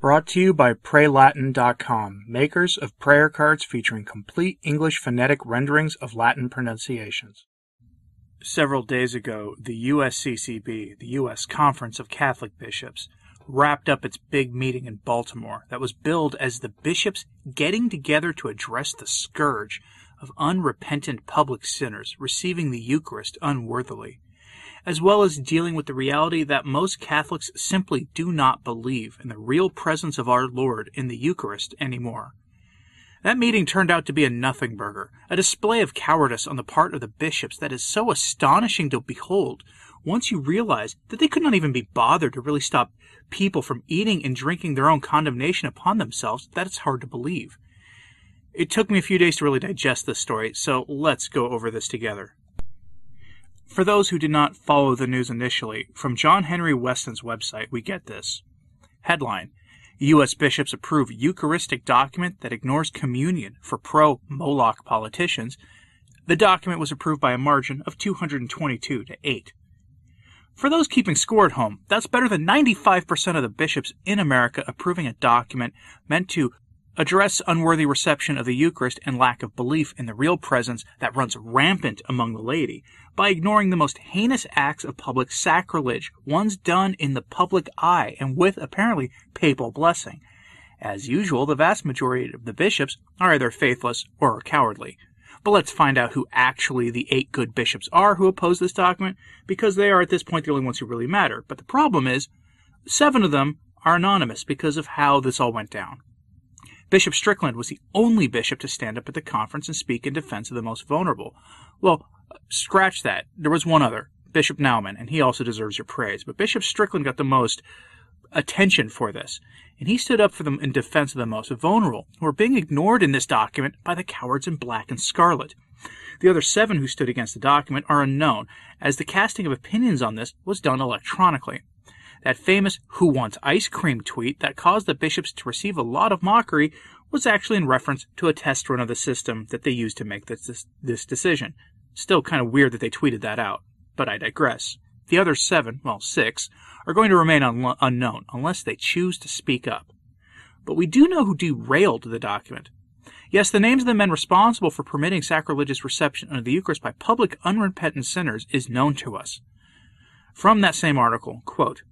Brought to you by PrayLatin.com, makers of prayer cards featuring complete English phonetic renderings of Latin pronunciations. Several days ago, the USCCB, the U.S. Conference of Catholic Bishops, wrapped up its big meeting in Baltimore that was billed as the bishops getting together to address the scourge of unrepentant public sinners receiving the Eucharist unworthily as well as dealing with the reality that most Catholics simply do not believe in the real presence of our Lord in the Eucharist anymore. That meeting turned out to be a nothing burger, a display of cowardice on the part of the bishops that is so astonishing to behold once you realize that they could not even be bothered to really stop people from eating and drinking their own condemnation upon themselves that it's hard to believe. It took me a few days to really digest this story, so let's go over this together. For those who did not follow the news initially, from John Henry Weston's website, we get this. Headline U.S. bishops approve Eucharistic document that ignores communion for pro Moloch politicians. The document was approved by a margin of 222 to 8. For those keeping score at home, that's better than 95% of the bishops in America approving a document meant to address unworthy reception of the Eucharist and lack of belief in the real presence that runs rampant among the laity by ignoring the most heinous acts of public sacrilege, ones done in the public eye and with apparently papal blessing. As usual, the vast majority of the bishops are either faithless or cowardly. But let's find out who actually the eight good bishops are who oppose this document, because they are at this point the only ones who really matter. But the problem is, seven of them are anonymous because of how this all went down. Bishop Strickland was the only bishop to stand up at the conference and speak in defense of the most vulnerable. Well, scratch that. There was one other, Bishop Naumann, and he also deserves your praise. But Bishop Strickland got the most attention for this, and he stood up for them in defense of the most vulnerable, who are being ignored in this document by the cowards in black and scarlet. The other seven who stood against the document are unknown, as the casting of opinions on this was done electronically. That famous Who Wants Ice Cream tweet that caused the bishops to receive a lot of mockery was actually in reference to a test run of the system that they used to make this, this decision. Still kind of weird that they tweeted that out, but I digress. The other seven, well, six, are going to remain un- unknown unless they choose to speak up. But we do know who derailed the document. Yes, the names of the men responsible for permitting sacrilegious reception of the Eucharist by public unrepentant sinners is known to us. From that same article, quote,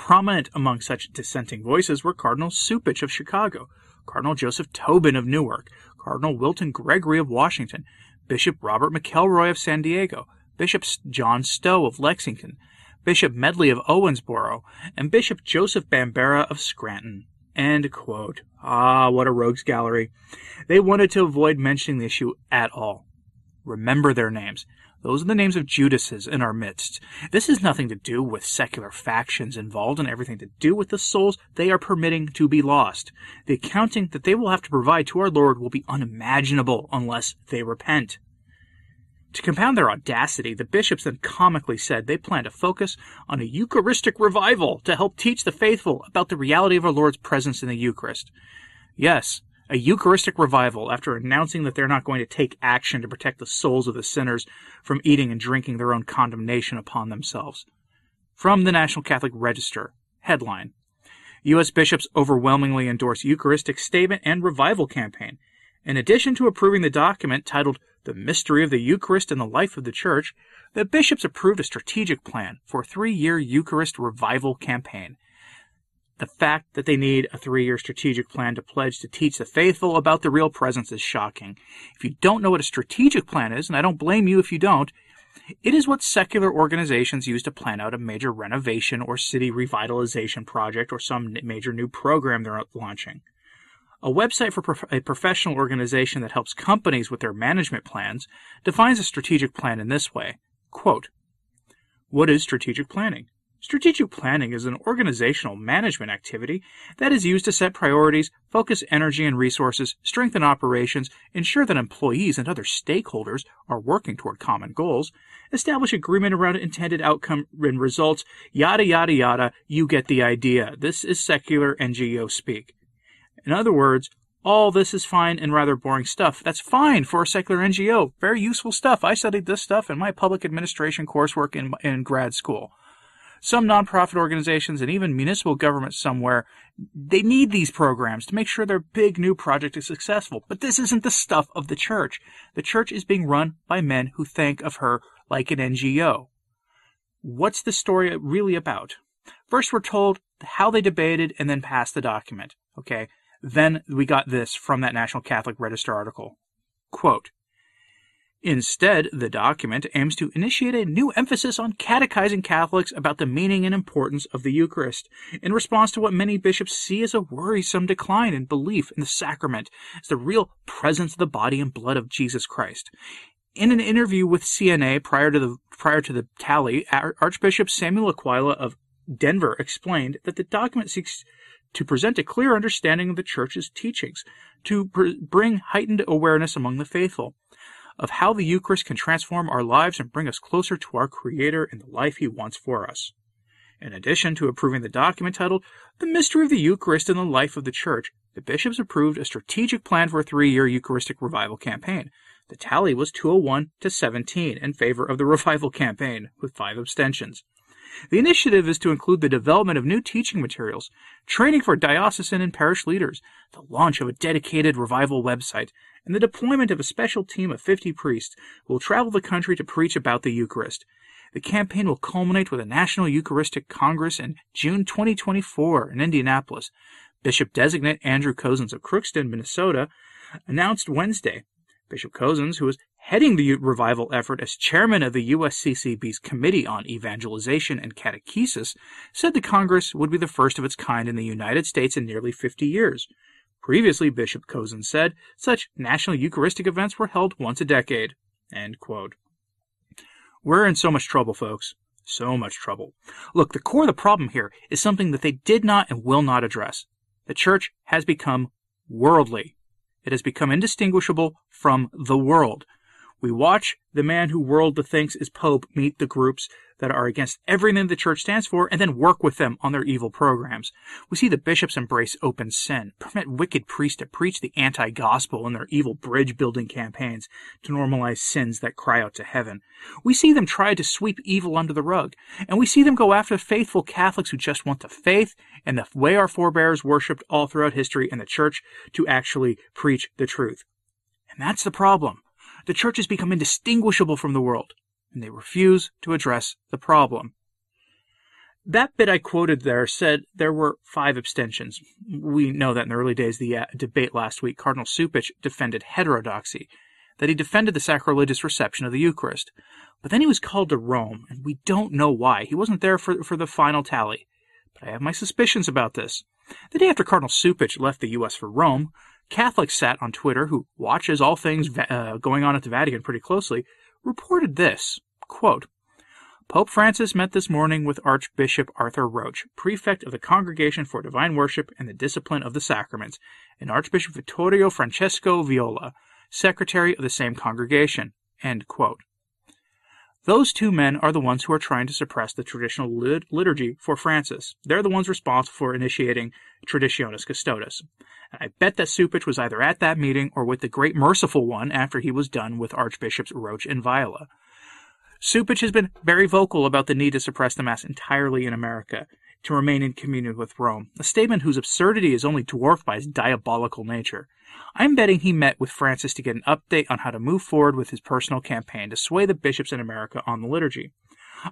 Prominent among such dissenting voices were Cardinal Cupich of Chicago, Cardinal Joseph Tobin of Newark, Cardinal Wilton Gregory of Washington, Bishop Robert McElroy of San Diego, Bishop John Stowe of Lexington, Bishop Medley of Owensboro, and Bishop Joseph Bambera of Scranton. Ah, what a rogues gallery. They wanted to avoid mentioning the issue at all. Remember their names. Those are the names of Judases in our midst. This has nothing to do with secular factions involved and everything to do with the souls they are permitting to be lost. The accounting that they will have to provide to our Lord will be unimaginable unless they repent. To compound their audacity, the bishops then comically said they plan to focus on a Eucharistic revival to help teach the faithful about the reality of our Lord's presence in the Eucharist. Yes, a Eucharistic revival after announcing that they're not going to take action to protect the souls of the sinners from eating and drinking their own condemnation upon themselves. From the National Catholic Register, headline U.S. bishops overwhelmingly endorse Eucharistic statement and revival campaign. In addition to approving the document titled The Mystery of the Eucharist and the Life of the Church, the bishops approved a strategic plan for a three year Eucharist revival campaign the fact that they need a three year strategic plan to pledge to teach the faithful about the real presence is shocking. If you don't know what a strategic plan is, and I don't blame you if you don't, it is what secular organizations use to plan out a major renovation or city revitalization project or some major new program they're launching. A website for a professional organization that helps companies with their management plans defines a strategic plan in this way quote, What is strategic planning? Strategic planning is an organizational management activity that is used to set priorities, focus energy and resources, strengthen operations, ensure that employees and other stakeholders are working toward common goals, establish agreement around intended outcome and results, yada yada yada, you get the idea. This is secular NGO speak. In other words, all this is fine and rather boring stuff. That's fine for a secular NGO. Very useful stuff. I studied this stuff in my public administration coursework in, in grad school. Some nonprofit organizations and even municipal governments somewhere, they need these programs to make sure their big new project is successful. But this isn't the stuff of the church. The church is being run by men who think of her like an NGO. What's the story really about? First, we're told how they debated and then passed the document. Okay. Then we got this from that National Catholic Register article. Quote, Instead, the document aims to initiate a new emphasis on catechizing Catholics about the meaning and importance of the Eucharist, in response to what many bishops see as a worrisome decline in belief in the sacrament as the real presence of the body and blood of Jesus Christ. In an interview with CNA prior to the prior to the tally, Archbishop Samuel Aquila of Denver explained that the document seeks to present a clear understanding of the Church's teachings, to pr- bring heightened awareness among the faithful of how the Eucharist can transform our lives and bring us closer to our Creator and the life He wants for us. In addition to approving the document titled The Mystery of the Eucharist in the Life of the Church, the bishops approved a strategic plan for a three year Eucharistic revival campaign. The tally was 201 to 17 in favor of the revival campaign, with five abstentions. The initiative is to include the development of new teaching materials, training for diocesan and parish leaders, the launch of a dedicated revival website, and the deployment of a special team of 50 priests who will travel the country to preach about the Eucharist. The campaign will culminate with a National Eucharistic Congress in June 2024 in Indianapolis. Bishop designate Andrew Cozzens of Crookston, Minnesota, announced Wednesday. Bishop Cozzens, who is heading the revival effort as chairman of the USCCB's Committee on Evangelization and Catechesis, said the Congress would be the first of its kind in the United States in nearly 50 years. Previously, Bishop Cozen said, such national Eucharistic events were held once a decade. We're in so much trouble, folks. So much trouble. Look, the core of the problem here is something that they did not and will not address. The church has become worldly. It has become indistinguishable from the world. We watch the man who world thinks is Pope meet the groups that are against everything the church stands for and then work with them on their evil programs. We see the bishops embrace open sin, permit wicked priests to preach the anti-gospel in their evil bridge building campaigns to normalize sins that cry out to heaven. We see them try to sweep evil under the rug, and we see them go after faithful Catholics who just want the faith and the way our forebears worshipped all throughout history in the church to actually preach the truth. And that's the problem. The church has become indistinguishable from the world and they refuse to address the problem. That bit I quoted there said there were five abstentions. We know that in the early days of the uh, debate last week, Cardinal Cupich defended heterodoxy, that he defended the sacrilegious reception of the Eucharist. But then he was called to Rome, and we don't know why. He wasn't there for, for the final tally. But I have my suspicions about this. The day after Cardinal Cupich left the U.S. for Rome, Catholic Sat on Twitter, who watches all things uh, going on at the Vatican pretty closely, reported this quote, Pope Francis met this morning with Archbishop Arthur Roche, prefect of the Congregation for Divine Worship and the Discipline of the Sacraments, and Archbishop Vittorio Francesco Viola, secretary of the same congregation. Those two men are the ones who are trying to suppress the traditional lit- liturgy for Francis. They're the ones responsible for initiating Traditionis Custodes. And I bet that Cupich was either at that meeting or with the great merciful one after he was done with Archbishops Roche and Viola. Cupich has been very vocal about the need to suppress the Mass entirely in America, to remain in communion with Rome, a statement whose absurdity is only dwarfed by its diabolical nature. I'm betting he met with Francis to get an update on how to move forward with his personal campaign to sway the bishops in America on the liturgy.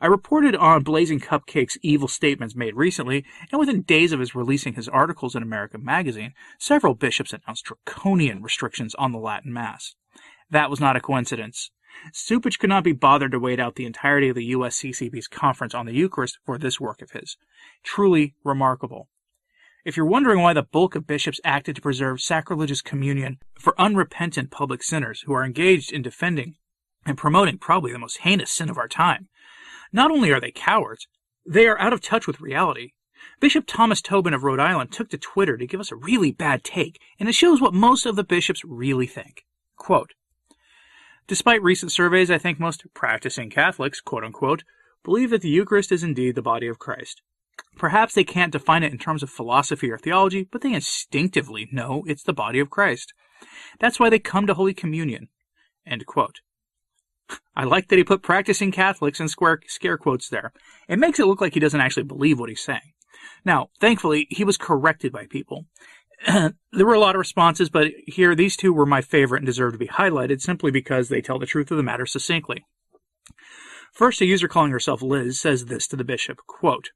I reported on Blazing Cupcake's evil statements made recently, and within days of his releasing his articles in American Magazine, several bishops announced draconian restrictions on the Latin Mass. That was not a coincidence. Cupich could not be bothered to wait out the entirety of the USCCB's conference on the Eucharist for this work of his. Truly remarkable. If you're wondering why the bulk of bishops acted to preserve sacrilegious communion for unrepentant public sinners who are engaged in defending and promoting probably the most heinous sin of our time, not only are they cowards, they are out of touch with reality. Bishop Thomas Tobin of Rhode Island took to Twitter to give us a really bad take, and it shows what most of the bishops really think. Quote, Despite recent surveys, I think most practicing Catholics, quote unquote, believe that the Eucharist is indeed the body of Christ. Perhaps they can't define it in terms of philosophy or theology, but they instinctively know it's the body of Christ. That's why they come to Holy Communion. I like that he put practicing Catholics in square, scare quotes there. It makes it look like he doesn't actually believe what he's saying. Now, thankfully, he was corrected by people. there were a lot of responses, but here these two were my favorite and deserve to be highlighted simply because they tell the truth of the matter succinctly. First, a user calling herself Liz says this to the bishop, quote,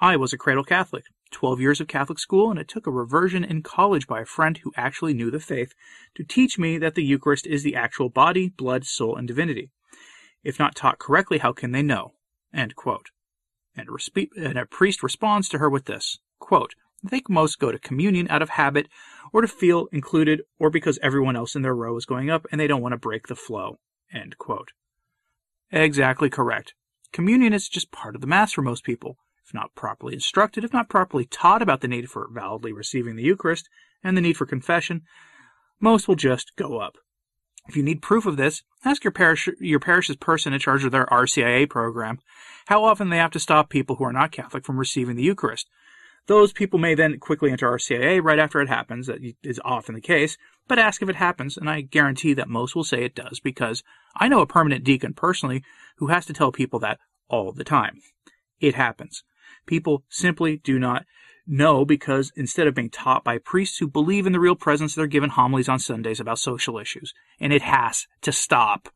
I was a cradle Catholic, 12 years of Catholic school, and it took a reversion in college by a friend who actually knew the faith to teach me that the Eucharist is the actual body, blood, soul, and divinity. If not taught correctly, how can they know? And a, and a priest responds to her with this quote, I think most go to communion out of habit or to feel included or because everyone else in their row is going up and they don't want to break the flow. End quote. Exactly correct. Communion is just part of the Mass for most people if not properly instructed, if not properly taught about the need for validly receiving the Eucharist and the need for confession, most will just go up. If you need proof of this, ask your parish your parish's person in charge of their RCIA program how often they have to stop people who are not Catholic from receiving the Eucharist. Those people may then quickly enter RCIA right after it happens, that is often the case, but ask if it happens, and I guarantee that most will say it does because I know a permanent deacon personally who has to tell people that all the time. It happens. People simply do not know because instead of being taught by priests who believe in the real presence, they're given homilies on Sundays about social issues. And it has to stop.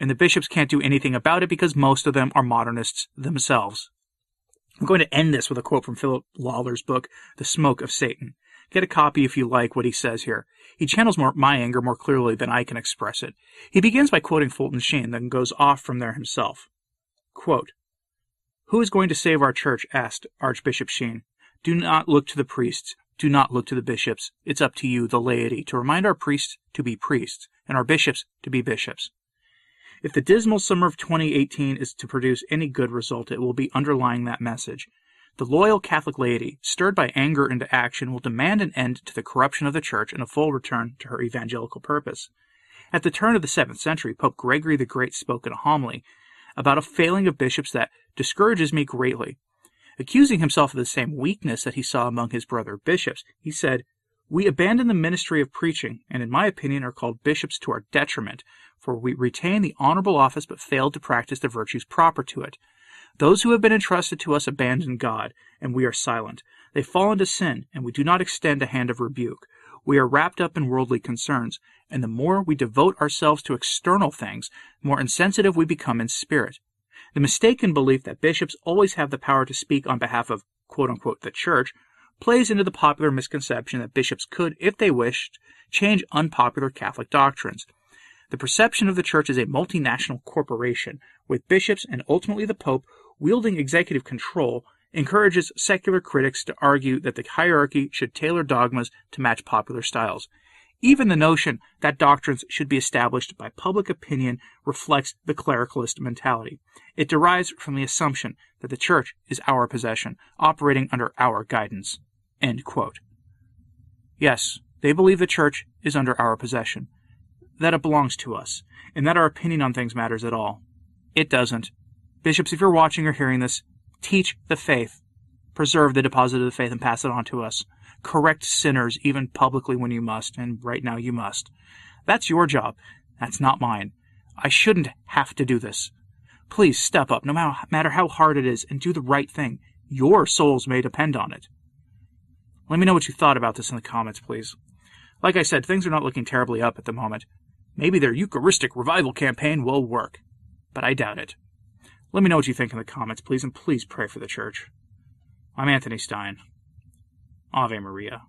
And the bishops can't do anything about it because most of them are modernists themselves. I'm going to end this with a quote from Philip Lawler's book, The Smoke of Satan. Get a copy if you like what he says here. He channels more, my anger more clearly than I can express it. He begins by quoting Fulton Sheen, then goes off from there himself. Quote, who is going to save our church? asked Archbishop Sheen. Do not look to the priests. Do not look to the bishops. It's up to you, the laity, to remind our priests to be priests, and our bishops to be bishops. If the dismal summer of 2018 is to produce any good result, it will be underlying that message. The loyal Catholic laity, stirred by anger into action, will demand an end to the corruption of the Church and a full return to her evangelical purpose. At the turn of the seventh century, Pope Gregory the Great spoke in a homily about a failing of bishops that discourages me greatly. Accusing himself of the same weakness that he saw among his brother bishops, he said, We abandon the ministry of preaching, and in my opinion are called bishops to our detriment, for we retain the honorable office but fail to practice the virtues proper to it. Those who have been entrusted to us abandon God, and we are silent. They fall into sin, and we do not extend a hand of rebuke. We are wrapped up in worldly concerns, and the more we devote ourselves to external things, the more insensitive we become in spirit. The mistaken belief that bishops always have the power to speak on behalf of quote unquote the church plays into the popular misconception that bishops could, if they wished, change unpopular Catholic doctrines. The perception of the church as a multinational corporation, with bishops and ultimately the Pope wielding executive control, encourages secular critics to argue that the hierarchy should tailor dogmas to match popular styles. Even the notion that doctrines should be established by public opinion reflects the clericalist mentality. It derives from the assumption that the church is our possession, operating under our guidance. Yes, they believe the church is under our possession, that it belongs to us, and that our opinion on things matters at all. It doesn't. Bishops, if you're watching or hearing this, teach the faith. Preserve the deposit of the faith and pass it on to us. Correct sinners even publicly when you must, and right now you must. That's your job. That's not mine. I shouldn't have to do this. Please step up, no matter how hard it is, and do the right thing. Your souls may depend on it. Let me know what you thought about this in the comments, please. Like I said, things are not looking terribly up at the moment. Maybe their Eucharistic revival campaign will work, but I doubt it. Let me know what you think in the comments, please, and please pray for the church. I'm Anthony Stine. Ave Maria.